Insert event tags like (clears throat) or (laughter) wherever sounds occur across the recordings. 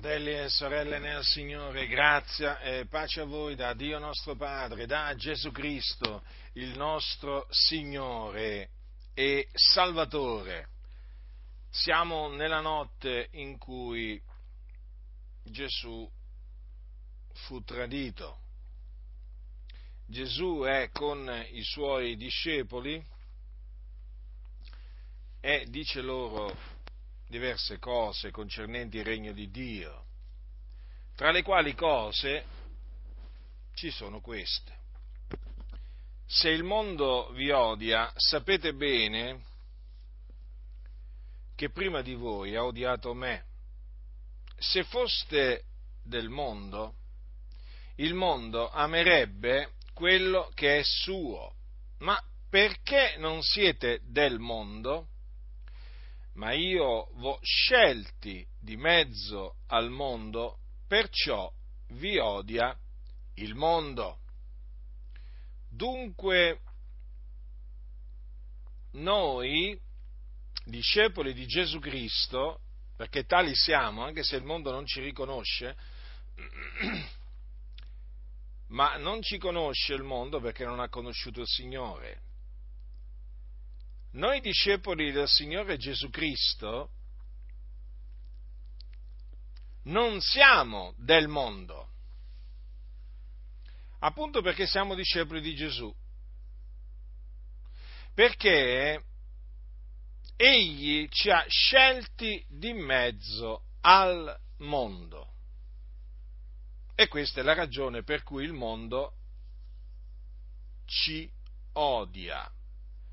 Fratelli e sorelle nel Signore, grazia e pace a voi da Dio nostro Padre, da Gesù Cristo, il nostro Signore e Salvatore. Siamo nella notte in cui Gesù fu tradito. Gesù è con i suoi discepoli e dice loro diverse cose concernenti il regno di Dio, tra le quali cose ci sono queste. Se il mondo vi odia, sapete bene che prima di voi ha odiato me. Se foste del mondo, il mondo amerebbe quello che è suo, ma perché non siete del mondo, ma io v'ho scelti di mezzo al mondo, perciò vi odia il mondo. Dunque, noi, discepoli di Gesù Cristo, perché tali siamo, anche se il mondo non ci riconosce, (clears throat) ma non ci conosce il mondo perché non ha conosciuto il Signore. Noi discepoli del Signore Gesù Cristo non siamo del mondo, appunto perché siamo discepoli di Gesù, perché Egli ci ha scelti di mezzo al mondo. E questa è la ragione per cui il mondo ci odia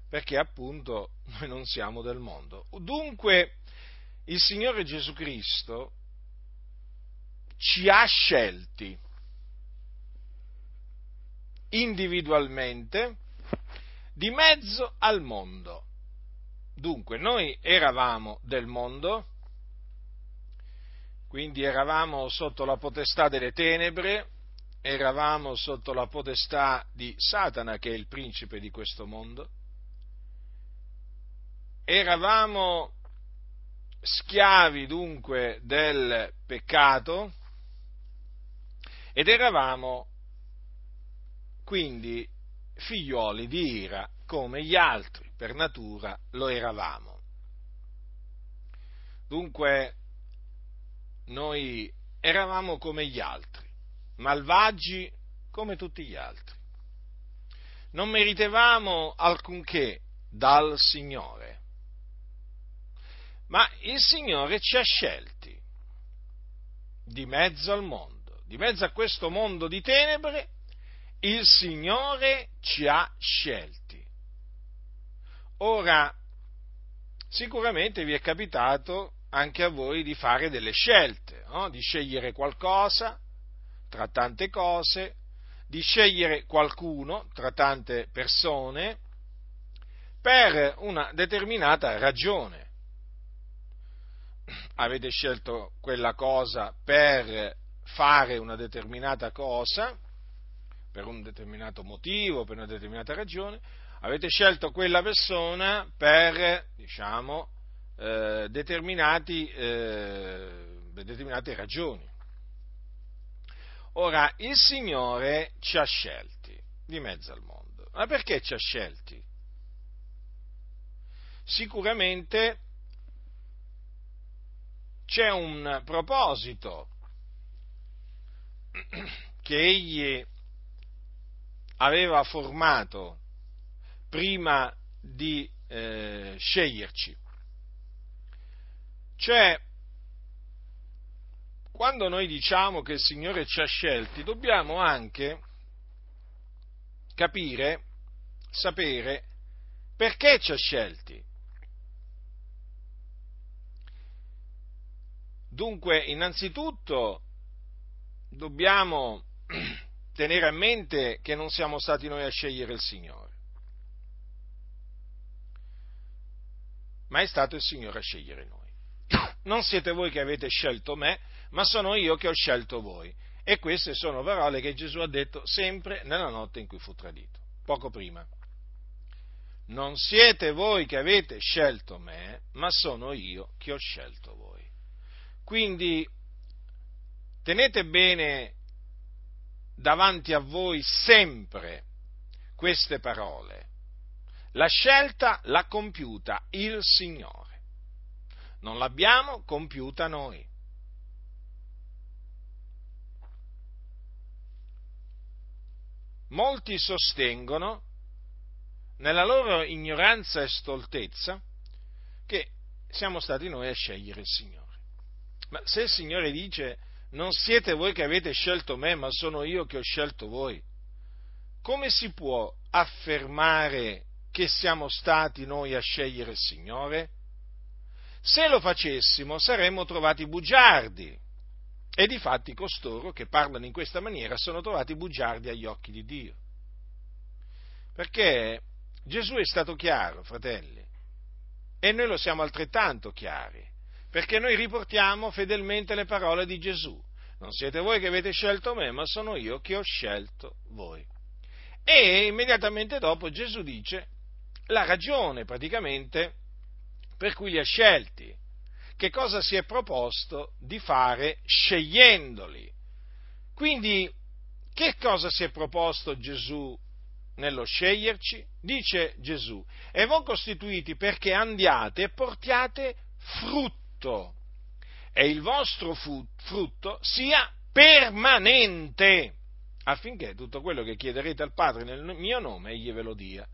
perché appunto (laughs) noi non siamo del mondo. Dunque il Signore Gesù Cristo ci ha scelti individualmente di mezzo al mondo. Dunque noi eravamo del mondo, quindi eravamo sotto la potestà delle tenebre, eravamo sotto la potestà di Satana che è il principe di questo mondo, Eravamo schiavi dunque del peccato ed eravamo quindi figlioli di ira come gli altri, per natura lo eravamo. Dunque noi eravamo come gli altri, malvagi come tutti gli altri. Non meritevamo alcunché dal Signore ma il Signore ci ha scelti di mezzo al mondo, di mezzo a questo mondo di tenebre, il Signore ci ha scelti. Ora, sicuramente vi è capitato anche a voi di fare delle scelte, no? di scegliere qualcosa tra tante cose, di scegliere qualcuno tra tante persone per una determinata ragione avete scelto quella cosa per fare una determinata cosa, per un determinato motivo, per una determinata ragione, avete scelto quella persona per, diciamo, eh, determinati, eh, determinate ragioni. Ora, il Signore ci ha scelti di mezzo al mondo. Ma perché ci ha scelti? Sicuramente c'è un proposito che egli aveva formato prima di eh, sceglierci. Cioè, quando noi diciamo che il Signore ci ha scelti, dobbiamo anche capire, sapere perché ci ha scelti. Dunque, innanzitutto dobbiamo (clears throat) tenere a mente che non siamo stati noi a scegliere il Signore, ma è stato il Signore a scegliere noi. (clears throat) Non siete voi che avete scelto me, ma sono io che ho scelto voi. E queste sono parole che Gesù ha detto sempre nella notte in cui fu tradito, poco prima. Non siete voi che avete scelto me, ma sono io che ho scelto voi. Quindi tenete bene davanti a voi sempre queste parole. La scelta l'ha compiuta il Signore, non l'abbiamo compiuta noi. Molti sostengono, nella loro ignoranza e stoltezza, che siamo stati noi a scegliere il Signore. Ma se il Signore dice non siete voi che avete scelto me, ma sono io che ho scelto voi, come si può affermare che siamo stati noi a scegliere il Signore? Se lo facessimo saremmo trovati bugiardi. E difatti costoro che parlano in questa maniera sono trovati bugiardi agli occhi di Dio. Perché Gesù è stato chiaro, fratelli, e noi lo siamo altrettanto chiari perché noi riportiamo fedelmente le parole di Gesù. Non siete voi che avete scelto me, ma sono io che ho scelto voi. E immediatamente dopo Gesù dice la ragione praticamente per cui li ha scelti, che cosa si è proposto di fare scegliendoli. Quindi, che cosa si è proposto Gesù nello sceglierci? Dice Gesù, e voi costituiti perché andiate e portiate frutto frutto. E il vostro frutto sia permanente, affinché tutto quello che chiederete al Padre nel mio nome egli ve lo dia.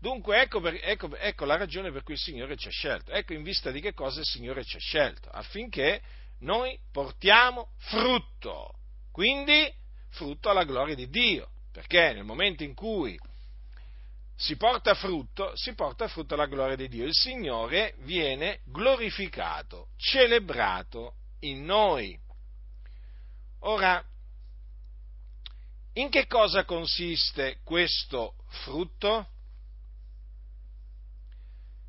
Dunque ecco, per, ecco, ecco, la ragione per cui il Signore ci ha scelto, ecco in vista di che cosa il Signore ci ha scelto, affinché noi portiamo frutto, quindi frutto alla gloria di Dio, perché nel momento in cui si porta frutto, si porta frutto alla gloria di Dio. Il Signore viene glorificato, celebrato in noi. Ora, in che cosa consiste questo frutto?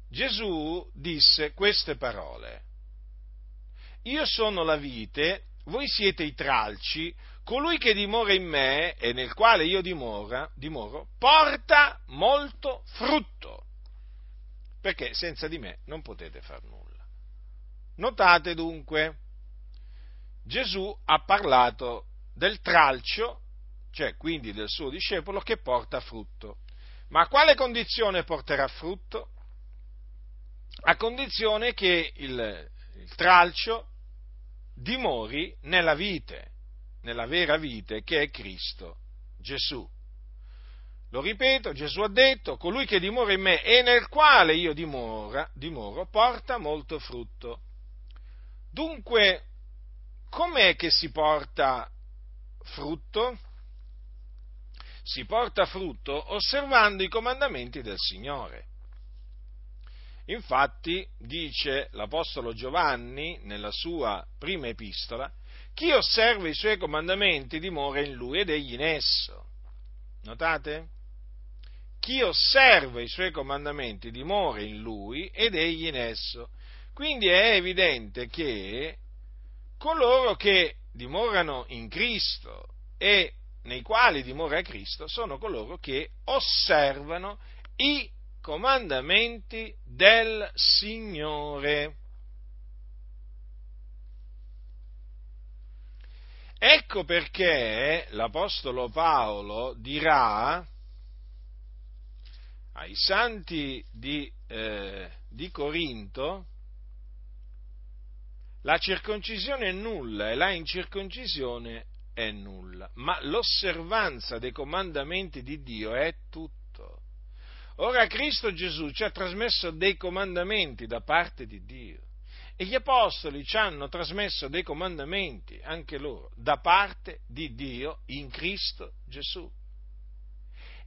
Gesù disse queste parole. Io sono la vite, voi siete i tralci, colui che dimora in me e nel quale io dimora, dimoro, porta molto frutto, perché senza di me non potete far nulla. Notate dunque, Gesù ha parlato del tralcio, cioè quindi del suo discepolo, che porta frutto. Ma a quale condizione porterà frutto? A condizione che il, il tralcio dimori nella vite nella vera vite che è Cristo Gesù. Lo ripeto, Gesù ha detto, colui che dimora in me e nel quale io dimora, dimoro, porta molto frutto. Dunque, com'è che si porta frutto? Si porta frutto osservando i comandamenti del Signore. Infatti, dice l'Apostolo Giovanni nella sua prima epistola, chi osserva i suoi comandamenti dimora in lui ed egli in esso. Notate? Chi osserva i suoi comandamenti dimora in lui ed egli in esso. Quindi è evidente che coloro che dimorano in Cristo e nei quali dimora Cristo sono coloro che osservano i comandamenti del Signore. Ecco perché l'Apostolo Paolo dirà ai santi di, eh, di Corinto la circoncisione è nulla e la incirconcisione è nulla, ma l'osservanza dei comandamenti di Dio è tutto. Ora Cristo Gesù ci ha trasmesso dei comandamenti da parte di Dio. E gli apostoli ci hanno trasmesso dei comandamenti, anche loro, da parte di Dio in Cristo Gesù.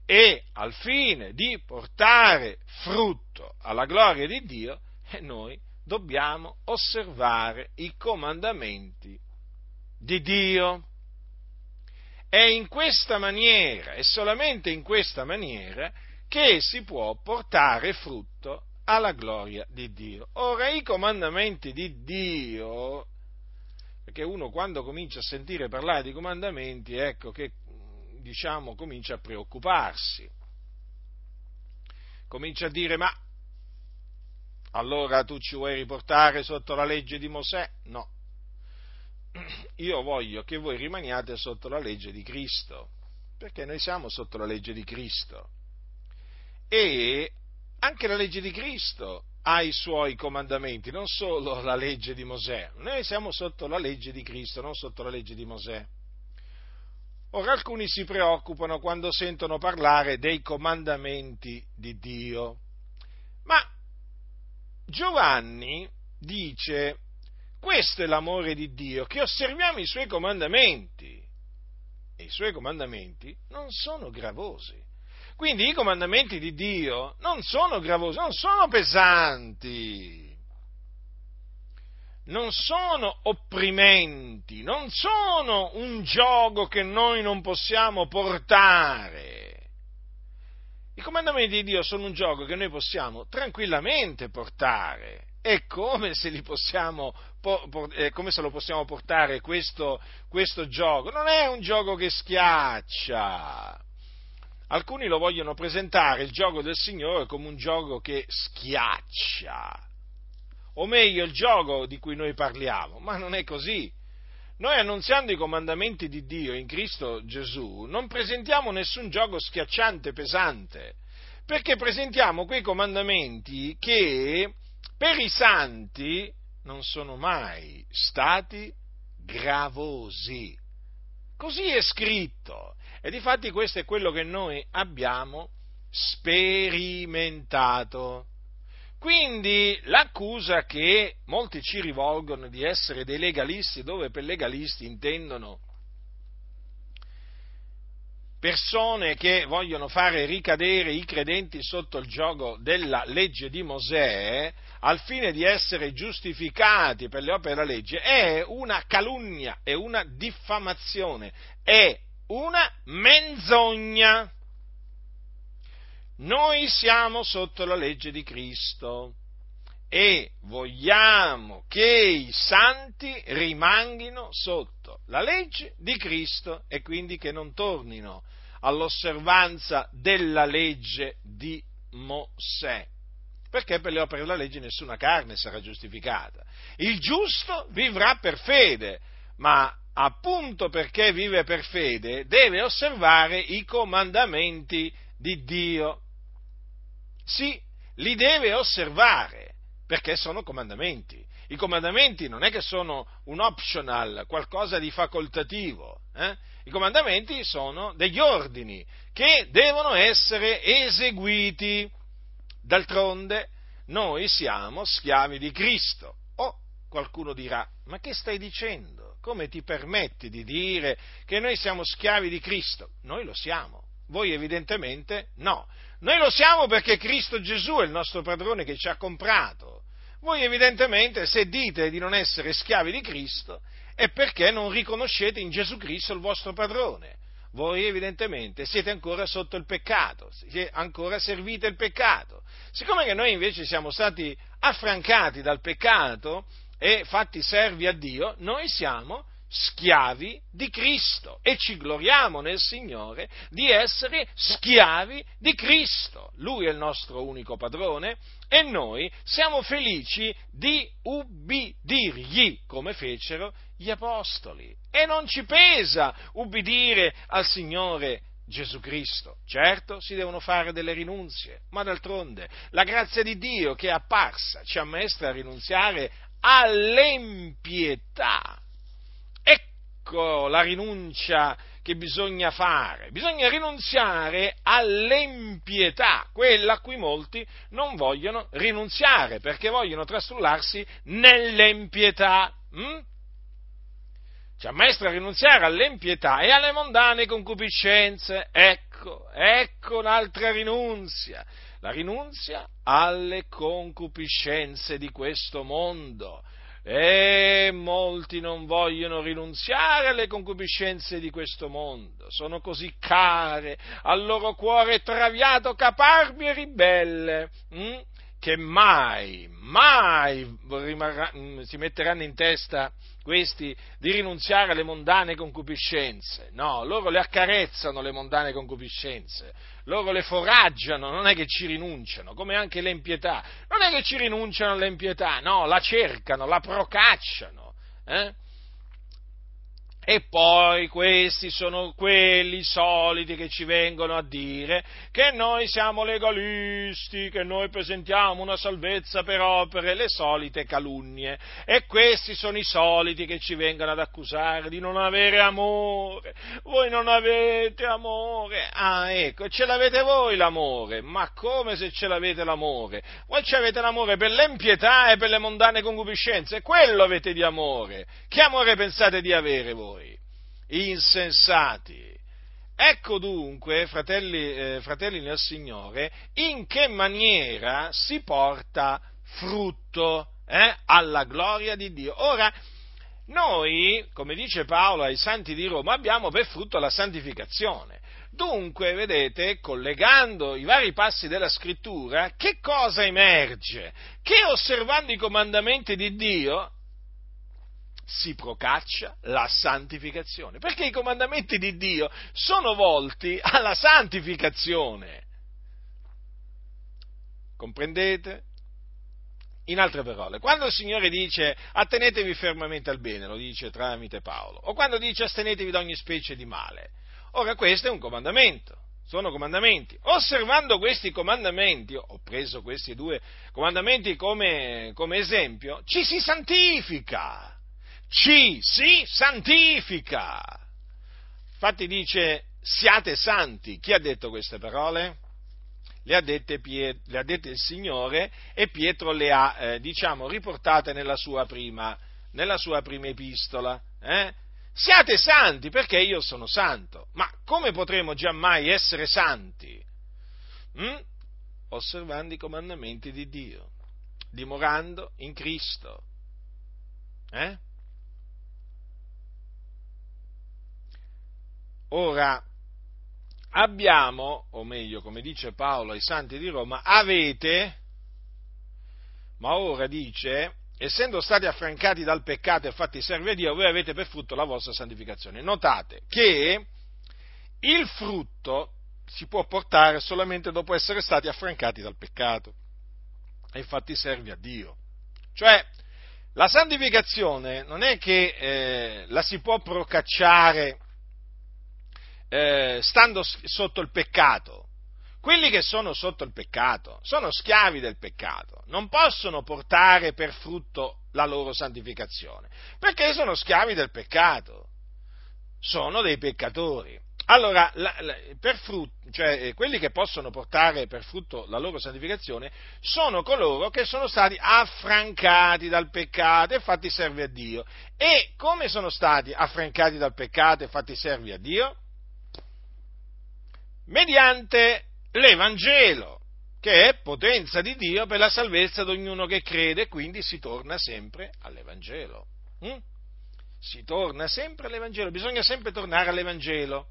E al fine di portare frutto alla gloria di Dio, eh, noi dobbiamo osservare i comandamenti di Dio. È in questa maniera, e solamente in questa maniera, che si può portare frutto alla gloria di Dio. Ora i comandamenti di Dio, perché uno quando comincia a sentire parlare di comandamenti, ecco che diciamo comincia a preoccuparsi, comincia a dire ma allora tu ci vuoi riportare sotto la legge di Mosè? No. (clears throat) io voglio che voi rimaniate sotto la legge di Cristo, perché noi siamo sotto la legge di Cristo. E anche la legge di Cristo ha i suoi comandamenti, non solo la legge di Mosè. Noi siamo sotto la legge di Cristo, non sotto la legge di Mosè. Ora alcuni si preoccupano quando sentono parlare dei comandamenti di Dio, ma Giovanni dice, questo è l'amore di Dio, che osserviamo i suoi comandamenti. E i suoi comandamenti non sono gravosi. Quindi i comandamenti di Dio non sono gravosi, non sono pesanti, non sono opprimenti, non sono un gioco che noi non possiamo portare. I comandamenti di Dio sono un gioco che noi possiamo tranquillamente portare. E come se, possiamo, eh, come se lo possiamo portare questo, questo gioco? Non è un gioco che schiaccia. Alcuni lo vogliono presentare il gioco del Signore come un gioco che schiaccia, o meglio il gioco di cui noi parliamo, ma non è così. Noi annunziando i comandamenti di Dio in Cristo Gesù non presentiamo nessun gioco schiacciante, pesante, perché presentiamo quei comandamenti che per i santi non sono mai stati gravosi. Così è scritto. E difatti questo è quello che noi abbiamo sperimentato. Quindi l'accusa che molti ci rivolgono di essere dei legalisti, dove per legalisti intendono persone che vogliono fare ricadere i credenti sotto il gioco della legge di Mosè, al fine di essere giustificati per le opere della legge, è una calunnia, è una diffamazione, è una menzogna. Noi siamo sotto la legge di Cristo e vogliamo che i santi rimangino sotto la legge di Cristo e quindi che non tornino all'osservanza della legge di Mosè. Perché per le opere della legge nessuna carne sarà giustificata. Il giusto vivrà per fede, ma appunto perché vive per fede, deve osservare i comandamenti di Dio. Sì, li deve osservare, perché sono comandamenti. I comandamenti non è che sono un optional, qualcosa di facoltativo. Eh? I comandamenti sono degli ordini che devono essere eseguiti. D'altronde noi siamo schiavi di Cristo. O qualcuno dirà, ma che stai dicendo? Come ti permetti di dire che noi siamo schiavi di Cristo? Noi lo siamo, voi evidentemente no. Noi lo siamo perché Cristo Gesù è il nostro padrone che ci ha comprato. Voi evidentemente se dite di non essere schiavi di Cristo è perché non riconoscete in Gesù Cristo il vostro padrone. Voi evidentemente siete ancora sotto il peccato, ancora servite il peccato. Siccome che noi invece siamo stati affrancati dal peccato, e fatti servi a Dio, noi siamo schiavi di Cristo e ci gloriamo nel Signore di essere schiavi di Cristo. Lui è il nostro unico padrone e noi siamo felici di ubbidirgli come fecero gli apostoli. E non ci pesa ubbidire al Signore Gesù Cristo. Certo, si devono fare delle rinunzie, ma d'altronde la grazia di Dio che è apparsa ci ammaestra a rinunziare all'empietà. Ecco la rinuncia che bisogna fare. Bisogna rinunziare all'empietà, quella a cui molti non vogliono rinunziare, perché vogliono trastullarsi nell'empietà. Hm? Ci ammaestra rinunziare all'empietà e alle mondane concupiscenze. Ecco, ecco un'altra rinunzia la rinunzia alle concupiscenze di questo mondo. E molti non vogliono rinunziare alle concupiscenze di questo mondo, sono così care al loro cuore traviato, caparbio e ribelle, hm? che mai, mai rimarrà, hm, si metteranno in testa questi di rinunziare alle mondane concupiscenze. No, loro le accarezzano le mondane concupiscenze, loro le foraggiano, non è che ci rinunciano, come anche l'empietà. Non è che ci rinunciano all'empietà, no, la cercano, la procacciano. Eh? E poi questi sono quelli soliti che ci vengono a dire che noi siamo legalisti, che noi presentiamo una salvezza per opere, le solite calunnie. E questi sono i soliti che ci vengono ad accusare di non avere amore. Voi non avete amore. Ah, ecco, ce l'avete voi l'amore. Ma come se ce l'avete l'amore? Voi ce l'avete l'amore per l'empietà e per le mondane concupiscenze. Quello avete di amore. Che amore pensate di avere voi? Insensati. Ecco dunque, fratelli, eh, fratelli nel Signore, in che maniera si porta frutto eh, alla gloria di Dio. Ora, noi, come dice Paolo ai santi di Roma, abbiamo per frutto la santificazione. Dunque, vedete, collegando i vari passi della scrittura, che cosa emerge? Che osservando i comandamenti di Dio, si procaccia la santificazione, perché i comandamenti di Dio sono volti alla santificazione. Comprendete? In altre parole, quando il Signore dice attenetevi fermamente al bene, lo dice tramite Paolo, o quando dice astenetevi da ogni specie di male, ora questo è un comandamento, sono comandamenti. Osservando questi comandamenti, ho preso questi due comandamenti come, come esempio, ci si santifica ci si santifica. Infatti dice siate santi. Chi ha detto queste parole? Le ha dette, Piet- le ha dette il Signore e Pietro le ha, eh, diciamo, riportate nella sua prima, nella sua prima epistola. Eh? Siate santi perché io sono santo. Ma come potremo giammai essere santi? Hm? Osservando i comandamenti di Dio, dimorando in Cristo. Eh? Ora, abbiamo, o meglio, come dice Paolo ai santi di Roma, avete, ma ora dice, essendo stati affrancati dal peccato e fatti servi a Dio, voi avete per frutto la vostra santificazione. Notate che il frutto si può portare solamente dopo essere stati affrancati dal peccato e fatti servi a Dio. Cioè, la santificazione non è che eh, la si può procacciare eh, stando sotto il peccato. Quelli che sono sotto il peccato sono schiavi del peccato, non possono portare per frutto la loro santificazione, perché sono schiavi del peccato, sono dei peccatori. Allora, la, la, frutto, cioè, eh, quelli che possono portare per frutto la loro santificazione sono coloro che sono stati affrancati dal peccato e fatti servi a Dio. E come sono stati affrancati dal peccato e fatti servi a Dio? Mediante l'Evangelo, che è potenza di Dio per la salvezza di ognuno che crede, quindi si torna sempre all'Evangelo. Mm? Si torna sempre all'Evangelo, bisogna sempre tornare all'Evangelo,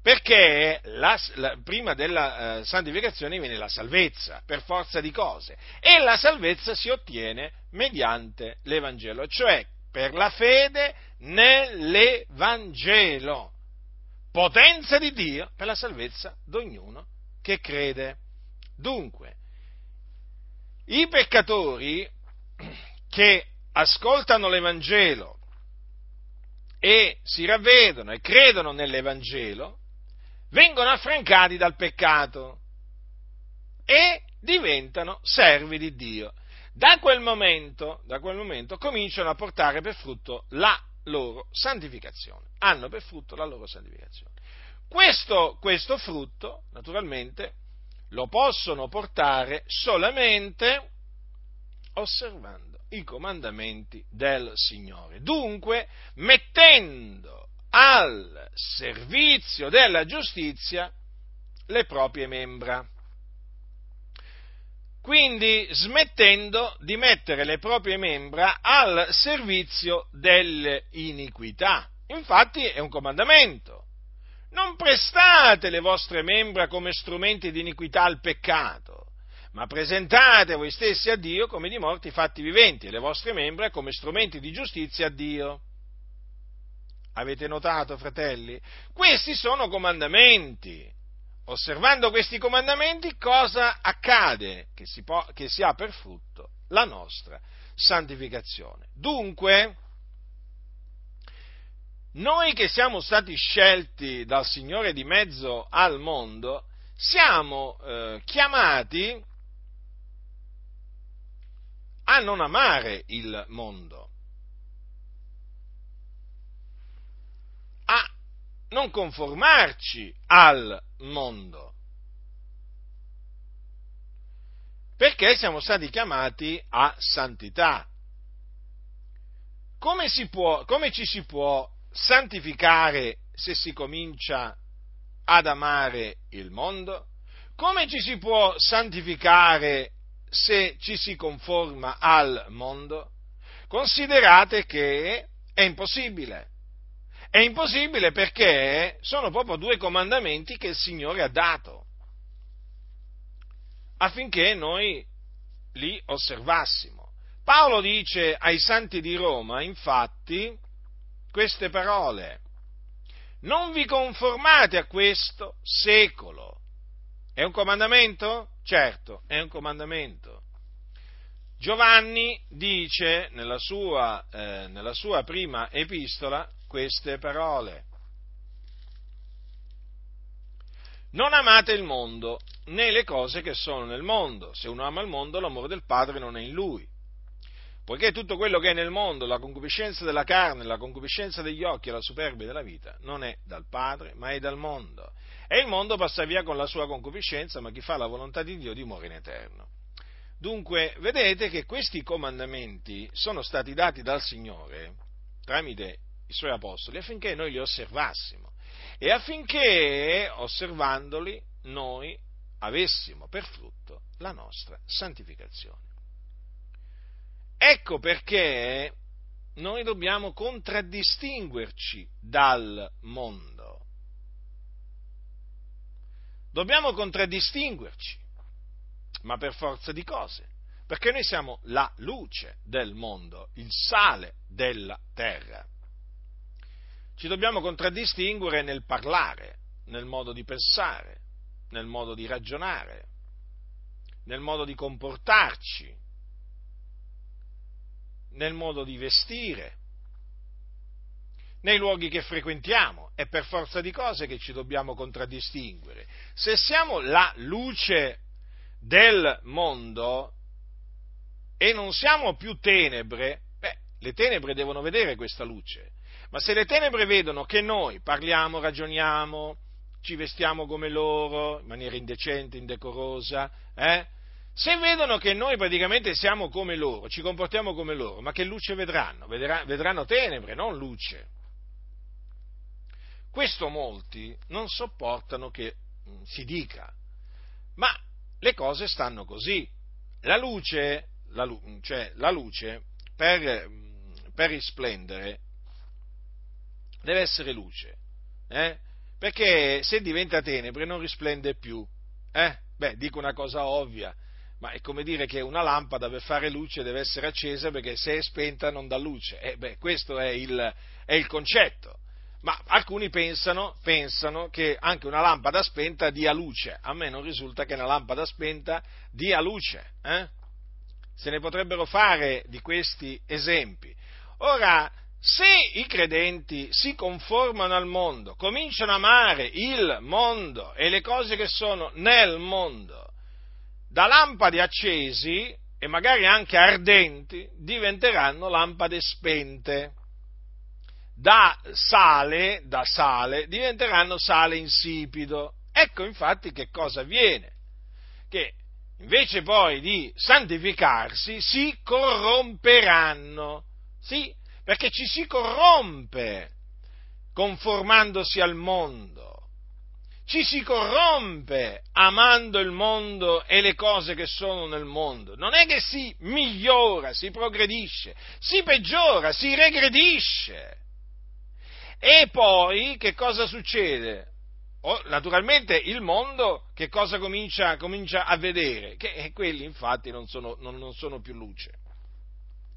perché la, la, prima della uh, santificazione viene la salvezza, per forza di cose, e la salvezza si ottiene mediante l'Evangelo, cioè per la fede nell'Evangelo potenza di Dio per la salvezza di ognuno che crede. Dunque, i peccatori che ascoltano l'Evangelo e si ravvedono e credono nell'Evangelo, vengono affrancati dal peccato e diventano servi di Dio. Da quel momento, da quel momento cominciano a portare per frutto la loro santificazione. Hanno per frutto la loro santificazione. Questo, questo frutto, naturalmente, lo possono portare solamente osservando i comandamenti del Signore. Dunque, mettendo al servizio della giustizia le proprie membra quindi smettendo di mettere le proprie membra al servizio dell'iniquità. Infatti è un comandamento. Non prestate le vostre membra come strumenti di iniquità al peccato, ma presentate voi stessi a Dio come di morti fatti viventi e le vostre membra come strumenti di giustizia a Dio. Avete notato, fratelli? Questi sono comandamenti osservando questi comandamenti, cosa accade? Che si, può, che si ha per frutto la nostra santificazione. Dunque, noi che siamo stati scelti dal Signore di mezzo al mondo, siamo eh, chiamati a non amare il mondo, a non conformarci al mondo, perché siamo stati chiamati a santità. Come, può, come ci si può santificare se si comincia ad amare il mondo? Come ci si può santificare se ci si conforma al mondo? Considerate che è impossibile. È impossibile perché sono proprio due comandamenti che il Signore ha dato affinché noi li osservassimo. Paolo dice ai santi di Roma, infatti, queste parole. Non vi conformate a questo secolo. È un comandamento? Certo, è un comandamento. Giovanni dice nella sua, eh, nella sua prima epistola queste parole. Non amate il mondo né le cose che sono nel mondo. Se uno ama il mondo, l'amore del Padre non è in lui. Poiché tutto quello che è nel mondo, la concupiscenza della carne, la concupiscenza degli occhi e la superbia della vita, non è dal Padre, ma è dal mondo. E il mondo passa via con la sua concupiscenza, ma chi fa la volontà di Dio dimora in eterno. Dunque, vedete che questi comandamenti sono stati dati dal Signore tramite i suoi apostoli affinché noi li osservassimo e affinché, osservandoli, noi avessimo per frutto la nostra santificazione. Ecco perché noi dobbiamo contraddistinguerci dal mondo. Dobbiamo contraddistinguerci, ma per forza di cose, perché noi siamo la luce del mondo, il sale della terra. Ci dobbiamo contraddistinguere nel parlare, nel modo di pensare, nel modo di ragionare, nel modo di comportarci, nel modo di vestire, nei luoghi che frequentiamo. È per forza di cose che ci dobbiamo contraddistinguere. Se siamo la luce del mondo e non siamo più tenebre, beh, le tenebre devono vedere questa luce. Ma se le tenebre vedono che noi parliamo, ragioniamo, ci vestiamo come loro, in maniera indecente, indecorosa, eh? Se vedono che noi praticamente siamo come loro, ci comportiamo come loro, ma che luce vedranno? Vedranno tenebre, non luce. Questo molti non sopportano che mm, si dica, ma le cose stanno così. La luce, la, cioè, la luce per, mm, per, risplendere deve essere luce, eh? perché se diventa tenebre non risplende più. Eh? Beh, dico una cosa ovvia, ma è come dire che una lampada per fare luce deve essere accesa perché se è spenta non dà luce. Eh, beh, questo è il, è il concetto. Ma alcuni pensano, pensano, che anche una lampada spenta dia luce. A me non risulta che una lampada spenta dia luce. Eh? Se ne potrebbero fare di questi esempi. Ora, se i credenti si conformano al mondo, cominciano a amare il mondo e le cose che sono nel mondo, da lampade accesi e magari anche ardenti diventeranno lampade spente. Da sale, da sale, diventeranno sale insipido. Ecco infatti che cosa avviene. Che invece poi di santificarsi si corromperanno. Sì, perché ci si corrompe conformandosi al mondo ci si corrompe amando il mondo e le cose che sono nel mondo. Non è che si migliora, si progredisce, si peggiora, si regredisce. E poi che cosa succede? Oh, naturalmente il mondo che cosa comincia, comincia a vedere? Che quelli infatti non sono, non, non sono più luce.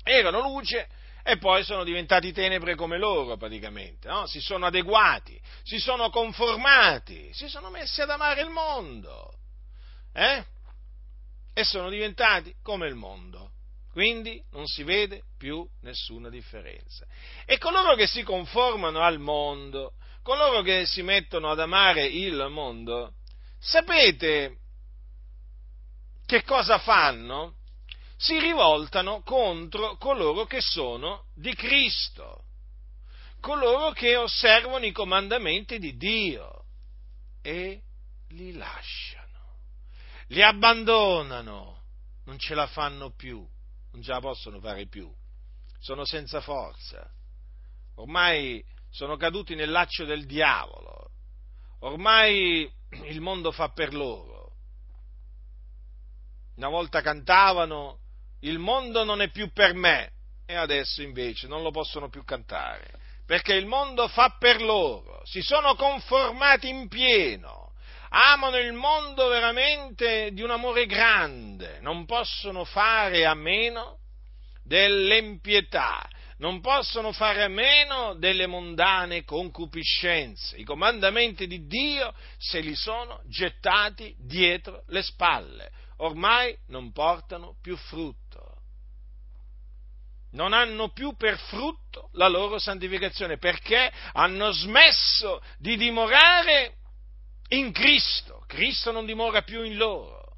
Erano luce e poi sono diventati tenebre come loro praticamente, no? si sono adeguati, si sono conformati, si sono messi ad amare il mondo eh? e sono diventati come il mondo. Quindi non si vede più nessuna differenza. E coloro che si conformano al mondo, coloro che si mettono ad amare il mondo, sapete che cosa fanno? Si rivoltano contro coloro che sono di Cristo, coloro che osservano i comandamenti di Dio e li lasciano, li abbandonano, non ce la fanno più, non ce la possono fare più, sono senza forza, ormai sono caduti nel laccio del diavolo, ormai il mondo fa per loro. Una volta cantavano il mondo non è più per me e adesso invece non lo possono più cantare, perché il mondo fa per loro, si sono conformati in pieno, amano il mondo veramente di un amore grande, non possono fare a meno dell'empietà, non possono fare a meno delle mondane concupiscenze. I comandamenti di Dio se li sono gettati dietro le spalle ormai non portano più frutto. Non hanno più per frutto la loro santificazione perché hanno smesso di dimorare in Cristo. Cristo non dimora più in loro.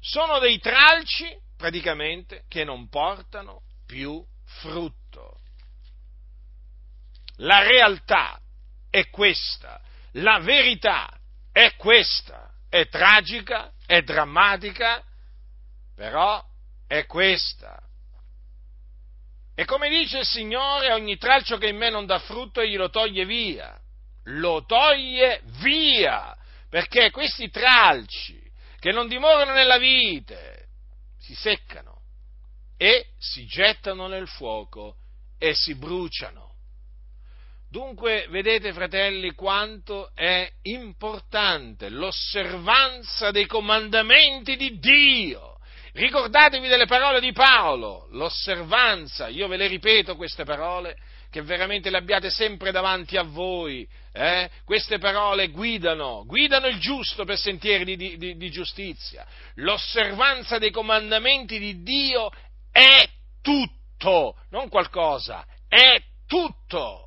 Sono dei tralci praticamente che non portano più frutto. La realtà è questa, la verità è questa, è tragica è drammatica, però è questa. E come dice il Signore, ogni tralcio che in me non dà frutto, egli lo toglie via. Lo toglie via. Perché questi tralci che non dimorano nella vite si seccano e si gettano nel fuoco e si bruciano. Dunque, vedete, fratelli, quanto è importante l'osservanza dei comandamenti di Dio. Ricordatevi delle parole di Paolo, l'osservanza, io ve le ripeto queste parole, che veramente le abbiate sempre davanti a voi. Eh? Queste parole guidano, guidano il giusto per sentieri di, di, di giustizia. L'osservanza dei comandamenti di Dio è tutto, non qualcosa, è tutto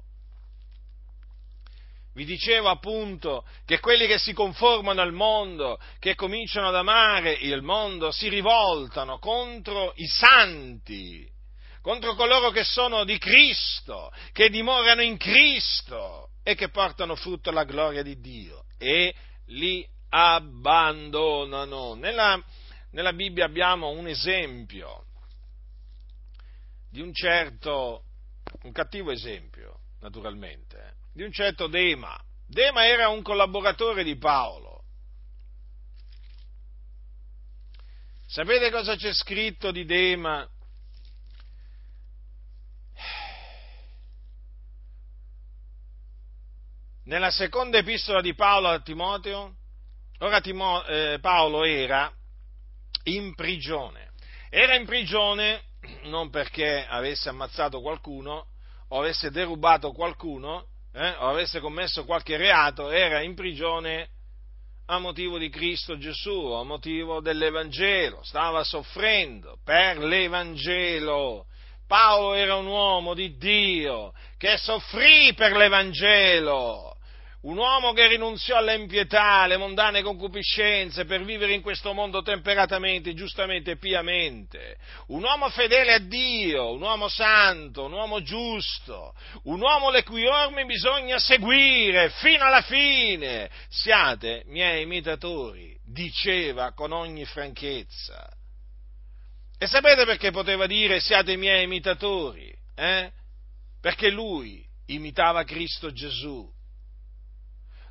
vi dicevo appunto che quelli che si conformano al mondo, che cominciano ad amare il mondo, si rivoltano contro i santi, contro coloro che sono di Cristo, che dimorano in Cristo e che portano frutto alla gloria di Dio e li abbandonano. Nella, nella Bibbia abbiamo un esempio di un certo, un cattivo esempio, naturalmente, di un certo Dema. Dema era un collaboratore di Paolo. Sapete cosa c'è scritto di Dema? Nella seconda epistola di Paolo a Timoteo, ora Timo, eh, Paolo era in prigione. Era in prigione non perché avesse ammazzato qualcuno o avesse derubato qualcuno, eh, o avesse commesso qualche reato, era in prigione a motivo di Cristo Gesù, a motivo dell'Evangelo, stava soffrendo per l'Evangelo. Paolo era un uomo di Dio che soffrì per l'Evangelo un uomo che rinunziò all'empietà, alle mondane concupiscenze per vivere in questo mondo temperatamente, giustamente e piamente, un uomo fedele a Dio, un uomo santo, un uomo giusto, un uomo le cui orme bisogna seguire fino alla fine. Siate miei imitatori, diceva con ogni franchezza. E sapete perché poteva dire siate miei imitatori? Eh? Perché lui imitava Cristo Gesù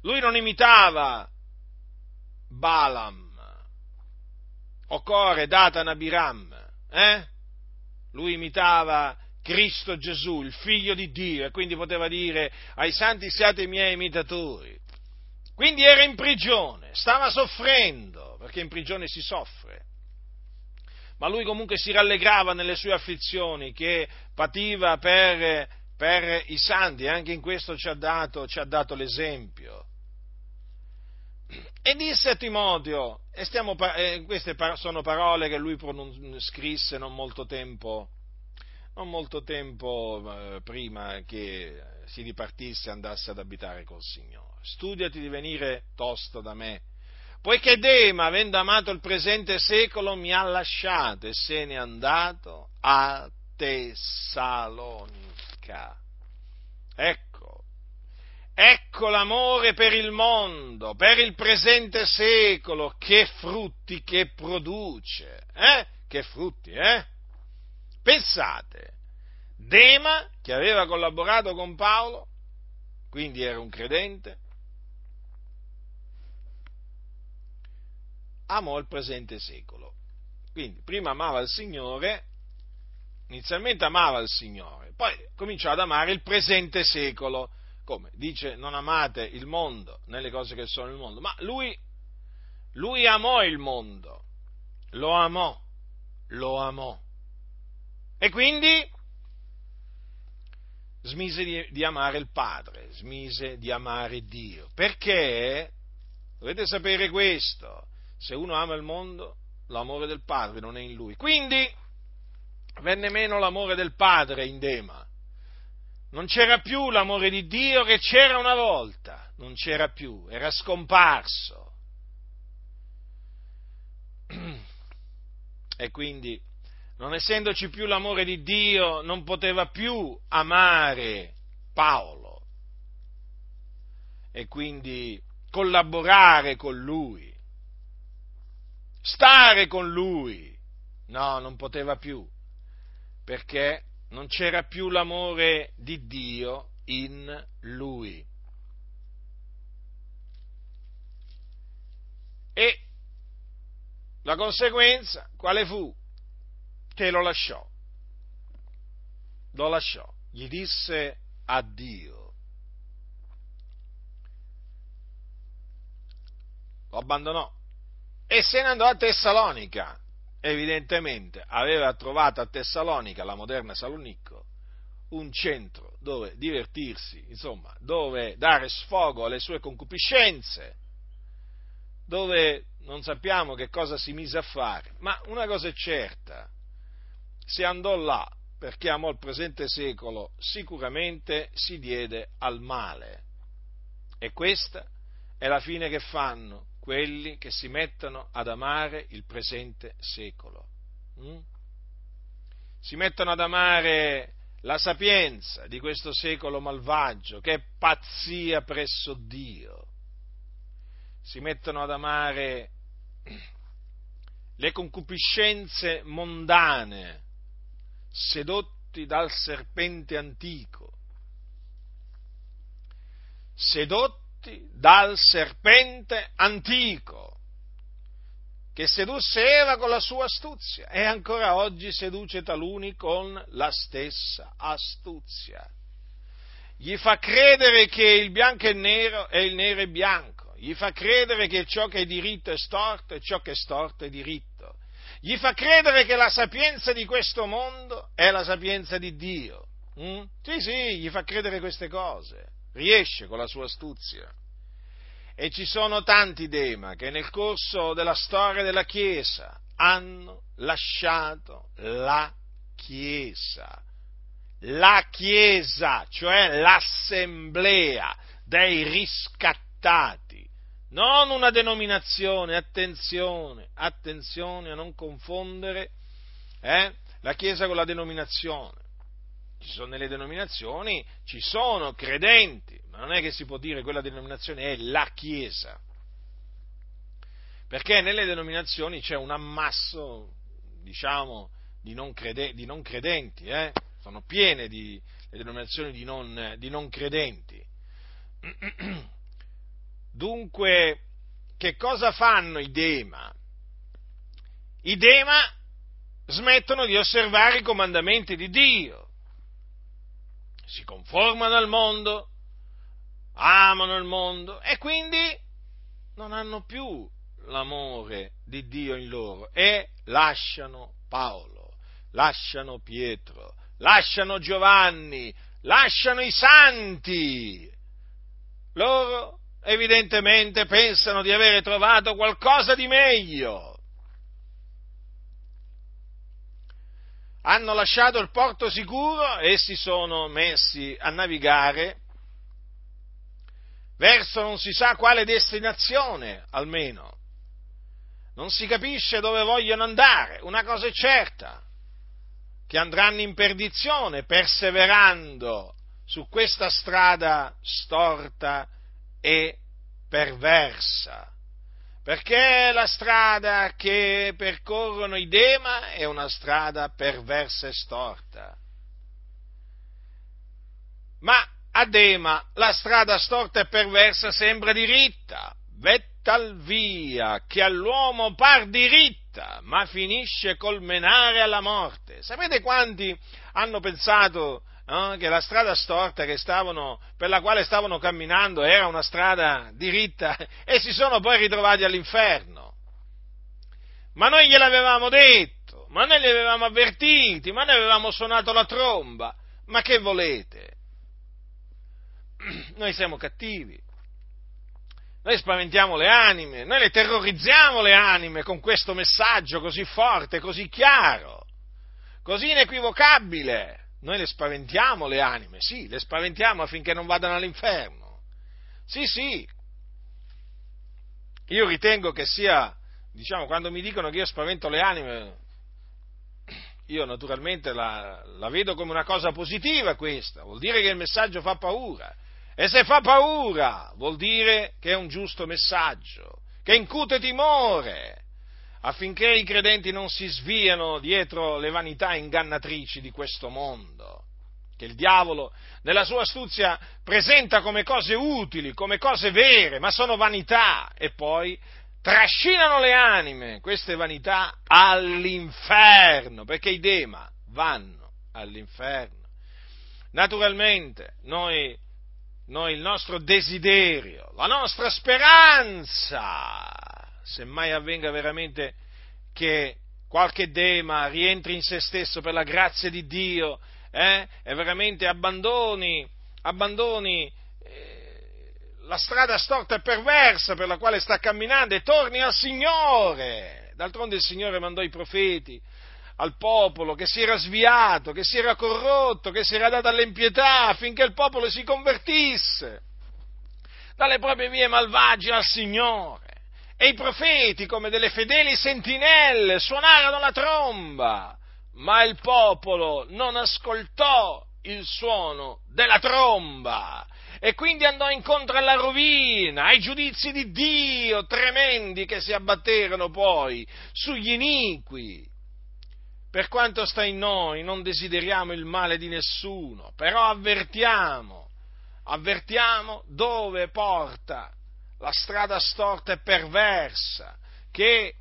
lui non imitava Balaam o Core, Datan, Abiram, eh? Lui imitava Cristo Gesù, il figlio di Dio, e quindi poteva dire ai santi siate i miei imitatori. Quindi era in prigione, stava soffrendo, perché in prigione si soffre. Ma lui comunque si rallegrava nelle sue afflizioni che pativa per, per i santi, anche in questo ci ha dato, ci ha dato l'esempio. E disse a Timoteo, e stiamo, eh, queste sono parole che lui pronun- scrisse non molto tempo, non molto tempo eh, prima che si dipartisse e andasse ad abitare col Signore. Studiati di venire tosto da me, poiché Dema, avendo amato il presente secolo, mi ha lasciato e se n'è andato a Tessalonica. Ecco, ecco l'amore per il mondo, per il presente secolo, che frutti che produce, eh? Che frutti, eh? Pensate, Dema, che aveva collaborato con Paolo, quindi era un credente, amò il presente secolo. Quindi prima amava il Signore, inizialmente amava il Signore, poi cominciò ad amare il presente secolo. Come? Dice non amate il mondo nelle cose che sono il mondo, ma lui, lui amò il mondo, lo amò, lo amò. E quindi smise di, di, amare il Padre, smise di amare Dio. Perché? Dovete sapere questo, se uno ama il mondo, l'amore del Padre non è in lui. Quindi venne meno l'amore del Padre in Dema. Non c'era più l'amore di Dio che c'era una volta, non c'era più, era scomparso. E quindi, non essendoci più l'amore di Dio, non poteva più amare Paolo e quindi collaborare con lui stare con lui. No, non poteva più, perché non c'era più l'amore di Dio in lui. E la conseguenza quale fu? Che lo lasciò. Lo lasciò, gli disse addio. Lo abbandonò e se ne andò a Tessalonica. Evidentemente aveva trovato a Tessalonica, la moderna Salonicco, un centro dove divertirsi, insomma, dove dare sfogo alle sue concupiscenze, dove non sappiamo che cosa si mise a fare, ma una cosa è certa, se andò là perché amò il presente secolo, sicuramente si diede al male. E questa è la fine che fanno quelli che si mettono ad amare il presente secolo. Mm? Si mettono ad amare la sapienza di questo secolo malvagio, che è pazzia presso Dio. Si mettono ad amare le concupiscenze mondane, sedotti dal serpente antico, sedotti sedotti dal serpente antico, che sedusse Eva con la sua astuzia e ancora oggi seduce taluni con la stessa astuzia. Gli fa credere che il bianco è nero e il nero è bianco, gli fa credere che ciò che è diritto è storto e ciò che è storto è diritto, gli fa credere che la sapienza di questo mondo è la sapienza di Dio. Mm? Sì, sì, gli fa credere queste cose riesce con la sua astuzia. E ci sono tanti dema che nel corso della storia della Chiesa hanno lasciato la Chiesa. La Chiesa, cioè l'assemblea dei riscattati, non una denominazione, attenzione, attenzione a non confondere eh, la Chiesa con la denominazione ci sono nelle denominazioni, ci sono credenti, ma non è che si può dire quella denominazione è la Chiesa. Perché nelle denominazioni c'è un ammasso, diciamo, di non, crede, di non credenti, eh? sono piene di, le denominazioni di non, di non credenti. (clears throat) Dunque, che cosa fanno i Dema? I Dema smettono di osservare i comandamenti di Dio si conformano al mondo, amano il mondo e quindi non hanno più l'amore di Dio in loro e lasciano Paolo, lasciano Pietro, lasciano Giovanni, lasciano i santi. Loro evidentemente pensano di avere trovato qualcosa di meglio. Hanno lasciato il porto sicuro e si sono messi a navigare verso non si sa quale destinazione almeno. Non si capisce dove vogliono andare, una cosa è certa, che andranno in perdizione perseverando su questa strada storta e perversa. Perché la strada che percorrono i Dema è una strada perversa e storta. Ma a Dema la strada storta e perversa sembra diritta, vettal via, che all'uomo par diritta, ma finisce col menare alla morte. Sapete quanti hanno pensato eh, che la strada storta stavano, per la quale stavano camminando era una strada diritta (laughs) e si sono poi ritrovati all'inferno? Ma noi gliel'avevamo detto, ma noi li avevamo avvertiti, ma noi avevamo suonato la tromba, ma che volete? (clears throat) Noi siamo cattivi, noi spaventiamo le anime, noi le terrorizziamo le anime con questo messaggio così forte, così chiaro, così inequivocabile. Noi le spaventiamo le anime, sì, le spaventiamo affinché non vadano all'inferno. Sì, sì. Io ritengo che sia, diciamo, quando mi dicono che io spavento le anime, io naturalmente la, la vedo come una cosa positiva questa, vuol dire che il messaggio fa paura e se fa paura vuol dire che è un giusto messaggio, che incute timore, affinché i credenti non si sviano dietro le vanità ingannatrici di questo mondo, che il diavolo nella sua astuzia presenta come cose utili, come cose vere, ma sono vanità e poi trascinano le anime, queste vanità, all'inferno, perché i dema vanno all'inferno. Naturalmente noi noi il nostro desiderio, la nostra speranza, se mai avvenga veramente che qualche dema rientri in se stesso per la grazia di Dio eh, e veramente abbandoni, abbandoni eh, la strada storta e perversa per la quale sta camminando e torni al Signore. D'altronde il Signore mandò i profeti al popolo che si era sviato, che si era corrotto, che si era dato all'impietà affinché il popolo si convertisse dalle proprie vie malvagie al Signore. E i profeti, come delle fedeli sentinelle, suonarono la tromba, ma il popolo non ascoltò il suono della tromba e quindi andò incontro alla rovina, ai giudizi di Dio tremendi che si abbatterono poi sugli iniqui. Per quanto sta in noi, non desideriamo il male di nessuno, però avvertiamo, avvertiamo dove porta la strada storta e perversa che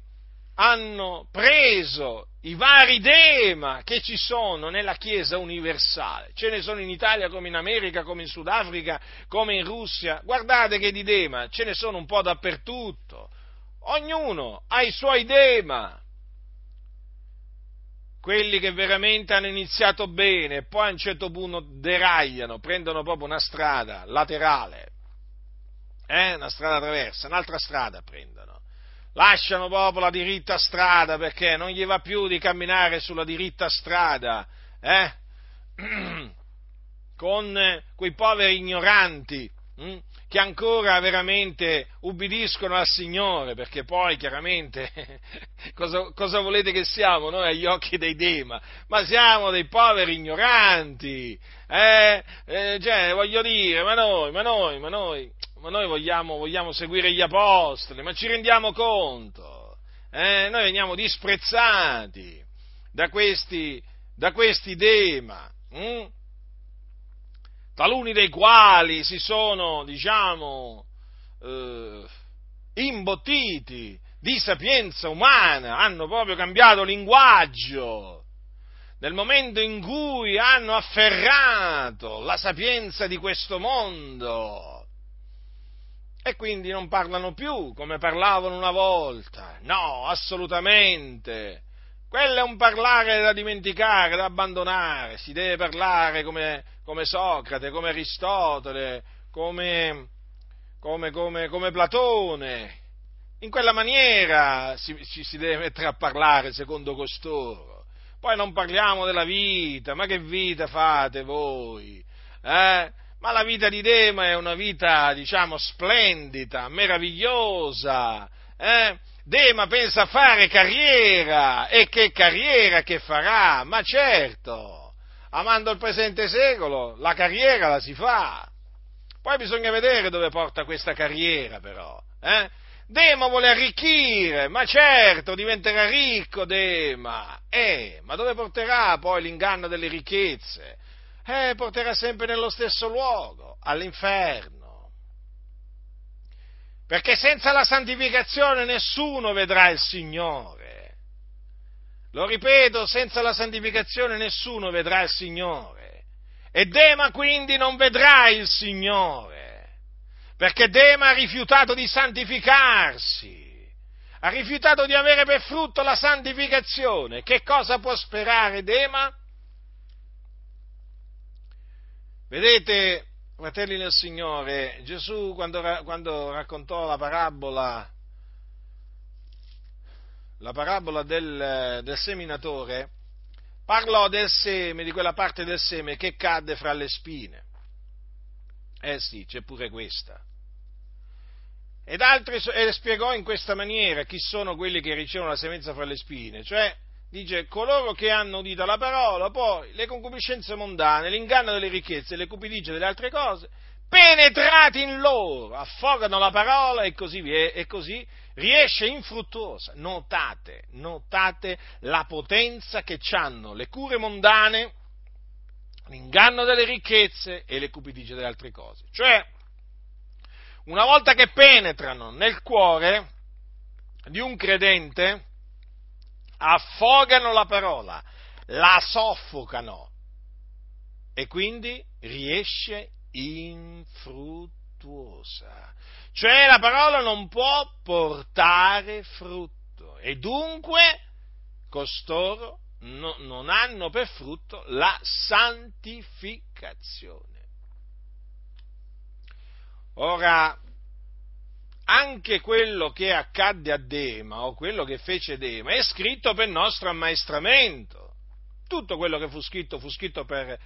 hanno preso i vari dema che ci sono nella Chiesa universale. Ce ne sono in Italia come in America, come in Sudafrica, come in Russia. Guardate che di dema ce ne sono un po' dappertutto. Ognuno ha i suoi dema quelli che veramente hanno iniziato bene e poi a un certo punto deragliano, prendono proprio una strada laterale, eh? una strada traversa, un'altra strada prendono. Lasciano proprio la diritta strada perché non gli va più di camminare sulla diritta strada, eh? (clears throat) con quei poveri ignoranti hm? che ancora veramente ubbidiscono al Signore, perché poi chiaramente (laughs) cosa, cosa, volete che siamo noi agli occhi dei Dema? Ma siamo dei poveri ignoranti, eh? eh cioè, voglio dire, ma noi, ma noi, ma noi, ma noi vogliamo, vogliamo seguire gli apostoli, ma ci rendiamo conto, eh? noi veniamo disprezzati da questi, da questi Dema. Hm? taluni dei quali si sono, diciamo, eh, imbottiti di sapienza umana, hanno proprio cambiato linguaggio, nel momento in cui hanno afferrato la sapienza di questo mondo. E quindi non parlano più come parlavano una volta. No, assolutamente. Quello è un parlare da dimenticare, da abbandonare. Si deve parlare come come Socrate, come Aristotele, come come, come, Platone. In quella maniera ci si, si deve mettere a parlare secondo costoro. Poi non parliamo della vita, ma che vita fate voi? Eh? Ma la vita di Dema è una vita, diciamo, splendida, meravigliosa. Eh? Dema pensa a fare carriera, e che carriera che farà? Ma certo, amando il presente secolo, la carriera la si fa. Poi bisogna vedere dove porta questa carriera, però. Eh? Dema vuole arricchire, ma certo, diventerà ricco Dema. Eh, ma dove porterà poi l'inganno delle ricchezze? Eh, porterà sempre nello stesso luogo, all'inferno. Perché senza la santificazione nessuno vedrà il Signore. Lo ripeto, senza la santificazione nessuno vedrà il Signore. E Dema quindi non vedrà il Signore perché Dema ha rifiutato di santificarsi, ha rifiutato di avere per frutto la santificazione. Che cosa può sperare Dema? Vedete, fratelli del Signore, Gesù quando, quando raccontò la parabola, la parabola del, del seminatore, parlò del seme, di quella parte del seme che cadde fra le spine. Eh sì, c'è pure questa. Ed altri, e spiegò in questa maniera chi sono quelli che ricevono la semenza fra le spine, cioè dice coloro che hanno udito la parola, poi le concupiscenze mondane, l'inganno delle ricchezze, le cupidigie delle altre cose, penetrati in loro, affogano la parola e così, vie, e così riesce infruttuosa. Notate, notate la potenza che hanno le cure mondane, l'inganno delle ricchezze e le cupidigie delle altre cose. Cioè, una volta che penetrano nel cuore di un credente, affogano la parola, la soffocano e quindi riesce infruttuosa. Cioè la parola non può portare frutto e dunque costoro no, non hanno per frutto la santificazione. Ora, anche quello che accadde a Dema o quello che fece Dema è scritto per nostro ammaestramento. Tutto quello che fu scritto fu scritto per,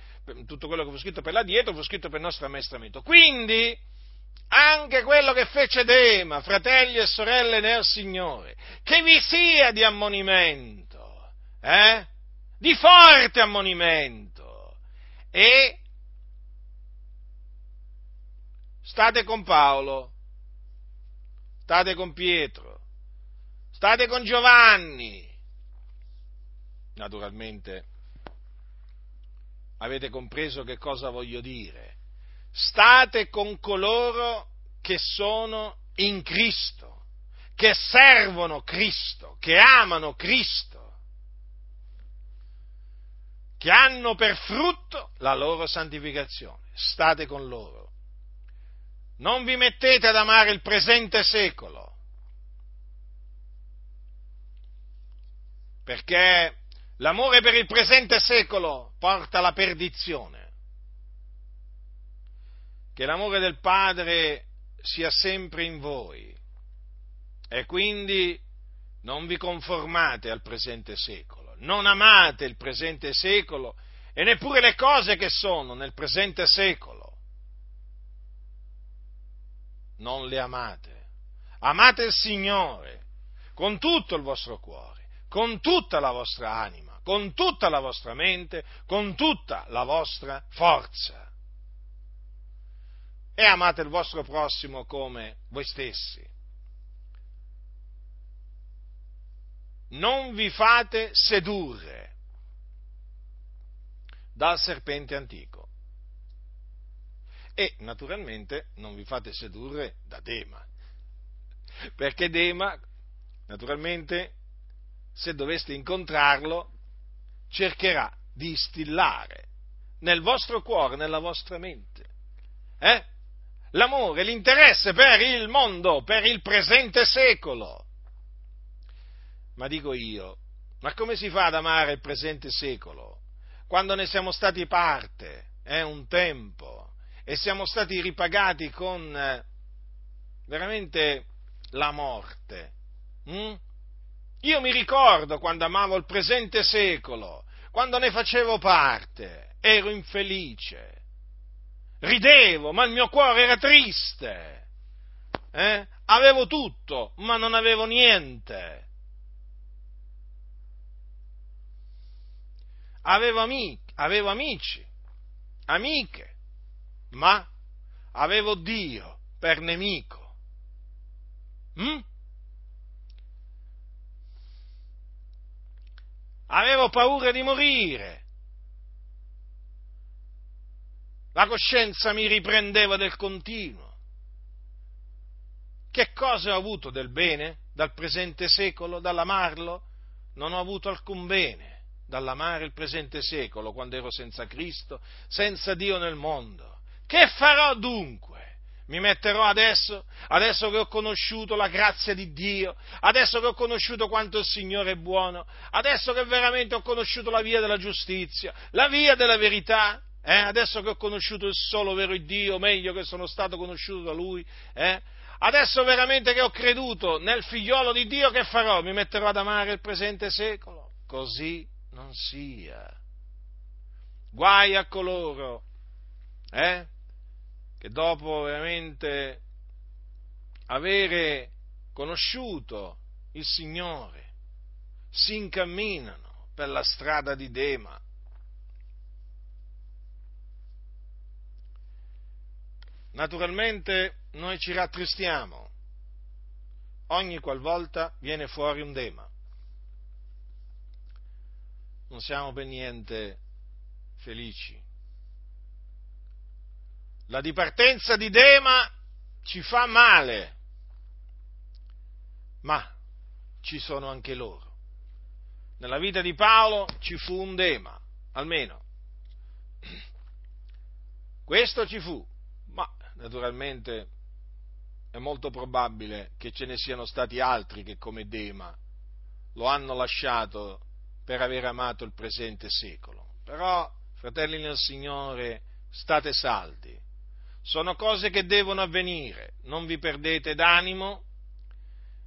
tutto quello che fu scritto per l'addietro fu scritto per nostro ammaestramento. Quindi, anche quello che fece Dema, fratelli e sorelle nel Signore, che vi sia di ammonimento, eh? di forte ammonimento, e state con Paolo, state con Pietro, state con Giovanni. Naturalmente avete compreso che cosa voglio dire. State con coloro che sono in Cristo, che servono Cristo, che amano Cristo, che hanno per frutto la loro santificazione. State con loro non vi mettete ad amare il presente secolo, perché l'amore per il presente secolo porta alla perdizione. Che l'amore del Padre sia sempre in voi. E quindi non vi conformate al presente secolo, non amate il presente secolo e neppure le cose che sono nel presente secolo non le amate. Amate il Signore con tutto il vostro cuore, con tutta la vostra anima, con tutta la vostra mente, con tutta la vostra forza. E amate il vostro prossimo come voi stessi. Non vi fate sedurre dal serpente antico e naturalmente non vi fate sedurre da Dema, perché Dema, naturalmente, se doveste incontrarlo, cercherà di instillare nel vostro cuore, nella vostra mente, eh? l'amore, l'interesse per il mondo, per il presente secolo. Ma dico io, ma come si fa ad amare il presente secolo? Quando ne siamo stati parte, eh, un tempo, e siamo stati ripagati con, veramente la morte. Mm? Io mi ricordo quando amavo il presente secolo, quando ne facevo parte, ero infelice, ridevo, ma il mio cuore era triste, eh? avevo tutto, ma non avevo niente. Avevo, amici, avevo amici, amiche, ma avevo Dio per nemico. Mm? Avevo paura di morire. La coscienza mi riprendeva del continuo. Che cosa ho avuto del bene dal presente secolo, dall'amarlo? Non ho avuto alcun bene dall'amare il presente secolo, quando ero senza Cristo, senza Dio nel mondo. Che farò dunque? Mi metterò adesso, adesso che ho conosciuto la grazia di Dio, adesso che ho conosciuto quanto il Signore è buono, adesso che veramente ho conosciuto la via della giustizia, la via della verità, eh? adesso che ho conosciuto il solo vero Dio, meglio che sono stato conosciuto da Lui, eh? adesso veramente che ho creduto nel figliolo di Dio, che farò? Mi metterò ad amare il presente secolo? Così non sia. Guai a coloro, eh? Che dopo veramente avere conosciuto il Signore si incamminano per la strada di Dema. Naturalmente noi ci rattristiamo ogni qualvolta viene fuori un Dema. Non siamo per niente felici la dipartenza di Dema ci fa male, ma ci sono anche loro. Nella vita di Paolo ci fu un Dema, almeno. Questo ci fu, ma naturalmente è molto probabile che ce ne siano stati altri che come Dema lo hanno lasciato per aver amato il presente secolo. Però, fratelli nel Signore, state saldi sono cose che devono avvenire, non vi perdete d'animo,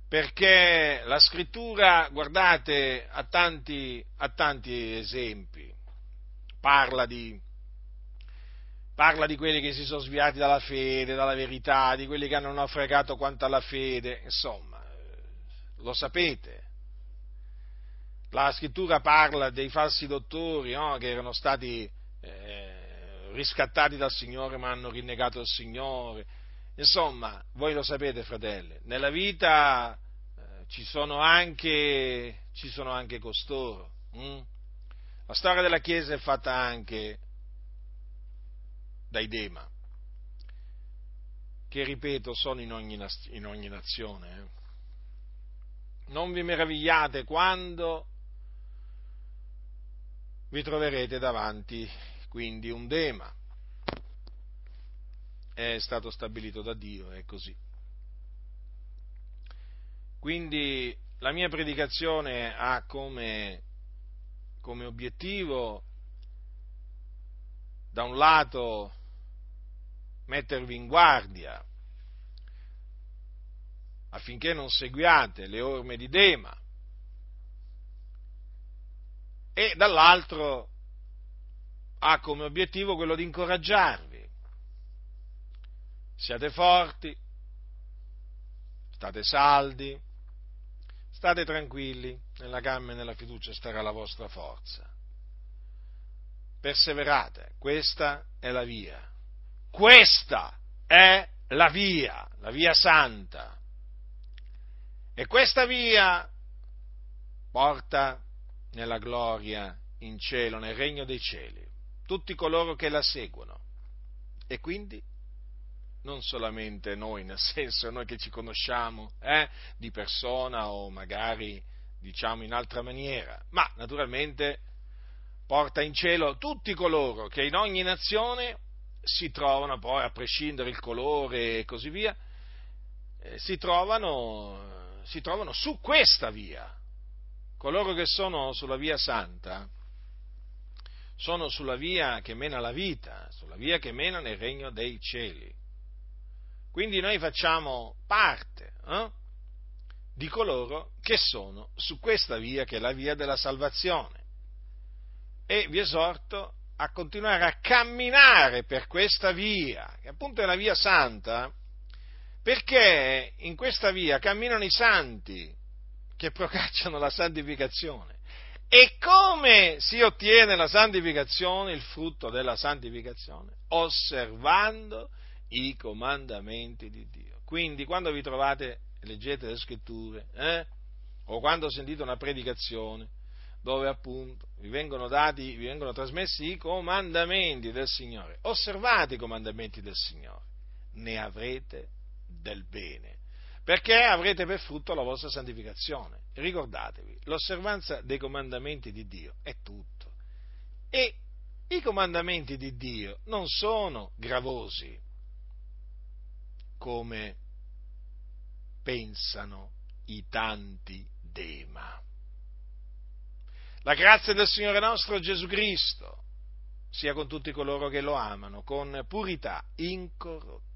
perché la scrittura, guardate, ha tanti, ha tanti esempi, parla di, parla di quelli che si sono sviati dalla fede, dalla verità, di quelli che hanno naufragato quanto alla fede, insomma, lo sapete. La scrittura parla dei falsi dottori no? che erano stati eh, riscattati dal Signore ma hanno rinnegato il Signore. Insomma, voi lo sapete, fratelli, nella vita eh, ci, sono anche, ci sono anche costoro. Hm? La storia della Chiesa è fatta anche dai Dema, che ripeto sono in ogni, in ogni nazione. Eh. Non vi meravigliate quando vi troverete davanti quindi un dema. È stato stabilito da Dio, è così. Quindi la mia predicazione ha come, come obiettivo, da un lato, mettervi in guardia affinché non seguiate le orme di Dema e dall'altro ha come obiettivo quello di incoraggiarvi. Siate forti, state saldi, state tranquilli, nella calma e nella fiducia starà la vostra forza. Perseverate, questa è la via. Questa è la via, la via santa. E questa via porta nella gloria in cielo, nel regno dei cieli tutti coloro che la seguono. E quindi non solamente noi, nel senso noi che ci conosciamo eh, di persona o magari diciamo in altra maniera, ma naturalmente porta in cielo tutti coloro che in ogni nazione si trovano poi, a prescindere il colore e così via, eh, si, trovano, si trovano su questa via. Coloro che sono sulla via santa sono sulla via che mena alla vita, sulla via che mena nel regno dei cieli. Quindi noi facciamo parte eh, di coloro che sono su questa via che è la via della salvazione. E vi esorto a continuare a camminare per questa via, che appunto è la via santa, perché in questa via camminano i santi che procacciano la santificazione. E come si ottiene la santificazione, il frutto della santificazione? Osservando i comandamenti di Dio. Quindi quando vi trovate, leggete le scritture, eh? o quando sentite una predicazione, dove appunto vi vengono dati, vi vengono trasmessi i comandamenti del Signore. Osservate i comandamenti del Signore, ne avrete del bene, perché avrete per frutto la vostra santificazione. Ricordatevi, l'osservanza dei comandamenti di Dio è tutto. E i comandamenti di Dio non sono gravosi come pensano i tanti dema. La grazia del Signore nostro Gesù Cristo sia con tutti coloro che lo amano, con purità incorrotta